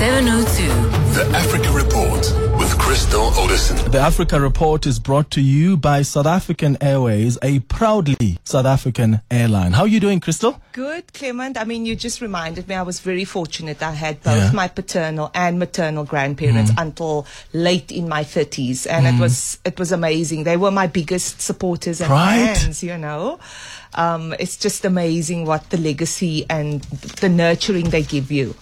702. The Africa Report with Crystal Orderson. The Africa Report is brought to you by South African Airways, a proudly South African airline. How are you doing, Crystal? Good, Clement. I mean, you just reminded me I was very fortunate. I had both Yeah. Mm. my paternal and maternal grandparents until late in my 30s. And it was it was amazing. They were my biggest supporters and Right. fans, you know. Um, it's just amazing what the legacy and the nurturing they give you.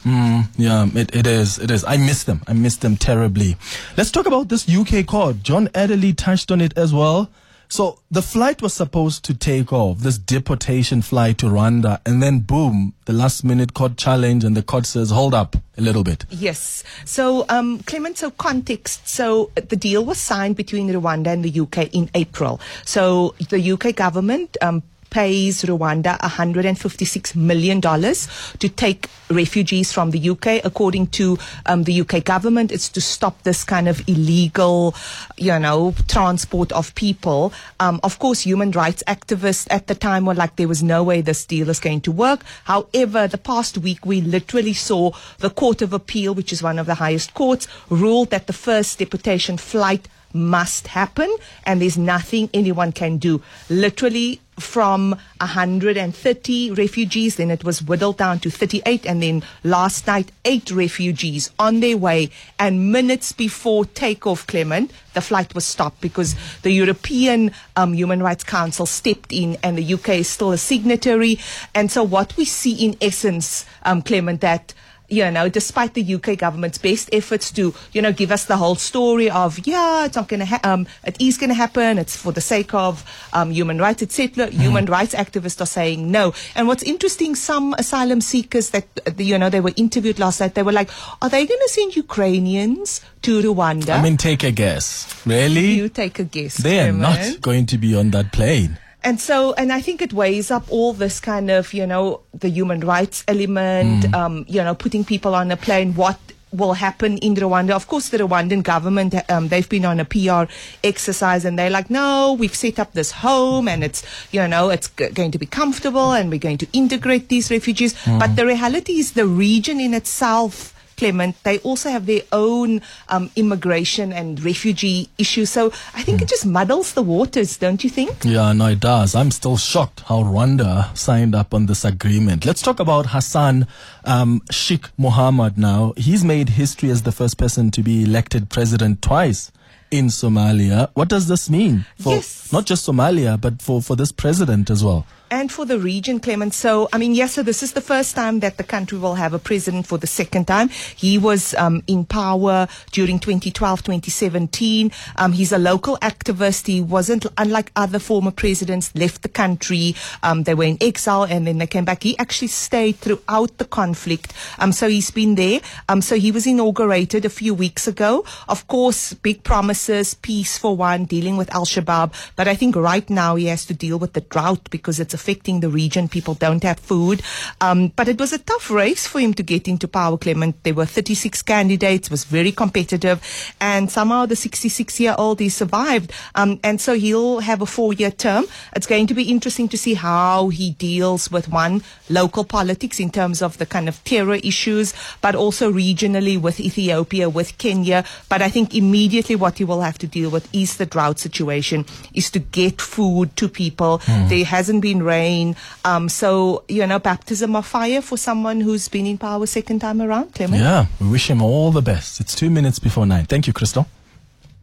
Yeah, it, it is. It is. I miss them. I miss them terribly. Let's talk about this UK court. John Adderley touched on it as well. So the flight was supposed to take off, this deportation flight to Rwanda, and then boom, the last minute court challenge, and the court says, hold up a little bit. Yes. So, um, Clement, so context. So, the deal was signed between Rwanda and the UK in April. So, the UK government, um, pays Rwanda $156 million to take refugees from the UK. According to um, the UK government, it's to stop this kind of illegal, you know, transport of people. Um, of course, human rights activists at the time were like, there was no way this deal is going to work. However, the past week, we literally saw the Court of Appeal, which is one of the highest courts, ruled that the first deportation flight must happen and there's nothing anyone can do. Literally from 130 refugees, then it was whittled down to 38 and then last night eight refugees on their way and minutes before takeoff, Clement, the flight was stopped because the European um, Human Rights Council stepped in and the UK is still a signatory. And so what we see in essence, um, Clement, that you know, despite the UK government's best efforts to, you know, give us the whole story of, yeah, it's not going to, ha- um, it is going to happen. It's for the sake of um, human rights, etc. Human rights activists are saying no. And what's interesting, some asylum seekers that, uh, you know, they were interviewed last night, they were like, are they going to send Ukrainians to Rwanda? I mean, take a guess. Really? you take a guess. they are not going to be on that plane. And so, and I think it weighs up all this kind of, you know, the human rights element, um, you know, putting people on a plane, what will happen in Rwanda. Of course, the Rwandan government, um, they've been on a PR exercise and they're like, no, we've set up this home and it's, you know, it's g- going to be comfortable and we're going to integrate these refugees. But the reality is the region in itself, Clement, they also have their own um, immigration and refugee issues. So I think it just muddles the waters, don't you think? Yeah, no, it does. I'm still shocked how Rwanda signed up on this agreement. Let's talk about Hassan um, Sheikh Mohammed now. He's made history as the first person to be elected president twice in Somalia. What does this mean for Yes. not just Somalia, but for, for this president as well? and for the region, Clement. So, I mean, yes, so this is the first time that the country will have a president for the second time. He was um, in power during 2012, 2017. Um, he's a local activist. He wasn't, unlike other former presidents, left the country. Um, they were in exile and then they came back. He actually stayed throughout the conflict. Um, so he's been there. Um, so he was inaugurated a few weeks ago. Of course, big promises, peace for one, dealing with Al Shabaab. But I think right now he has to deal with the drought because it's affecting the region. People don't have food. Um, but it was a tough race for him to get into power, Clement. There were 36 candidates, was very competitive. And somehow the 66 year old, he survived. Um, and so he'll have a four year term. It's going to be interesting to see how he deals with one, local politics in terms of the kind of terror issues, but also regionally with Ethiopia, with Kenya. But I think immediately what he will have to deal with is the drought situation, is to get food to people. There hasn't been rain. Um, so, you know, baptism of fire for someone who's been in power second time around, Clement. Yeah, we wish him all the best. It's two minutes before nine. Thank you, Crystal.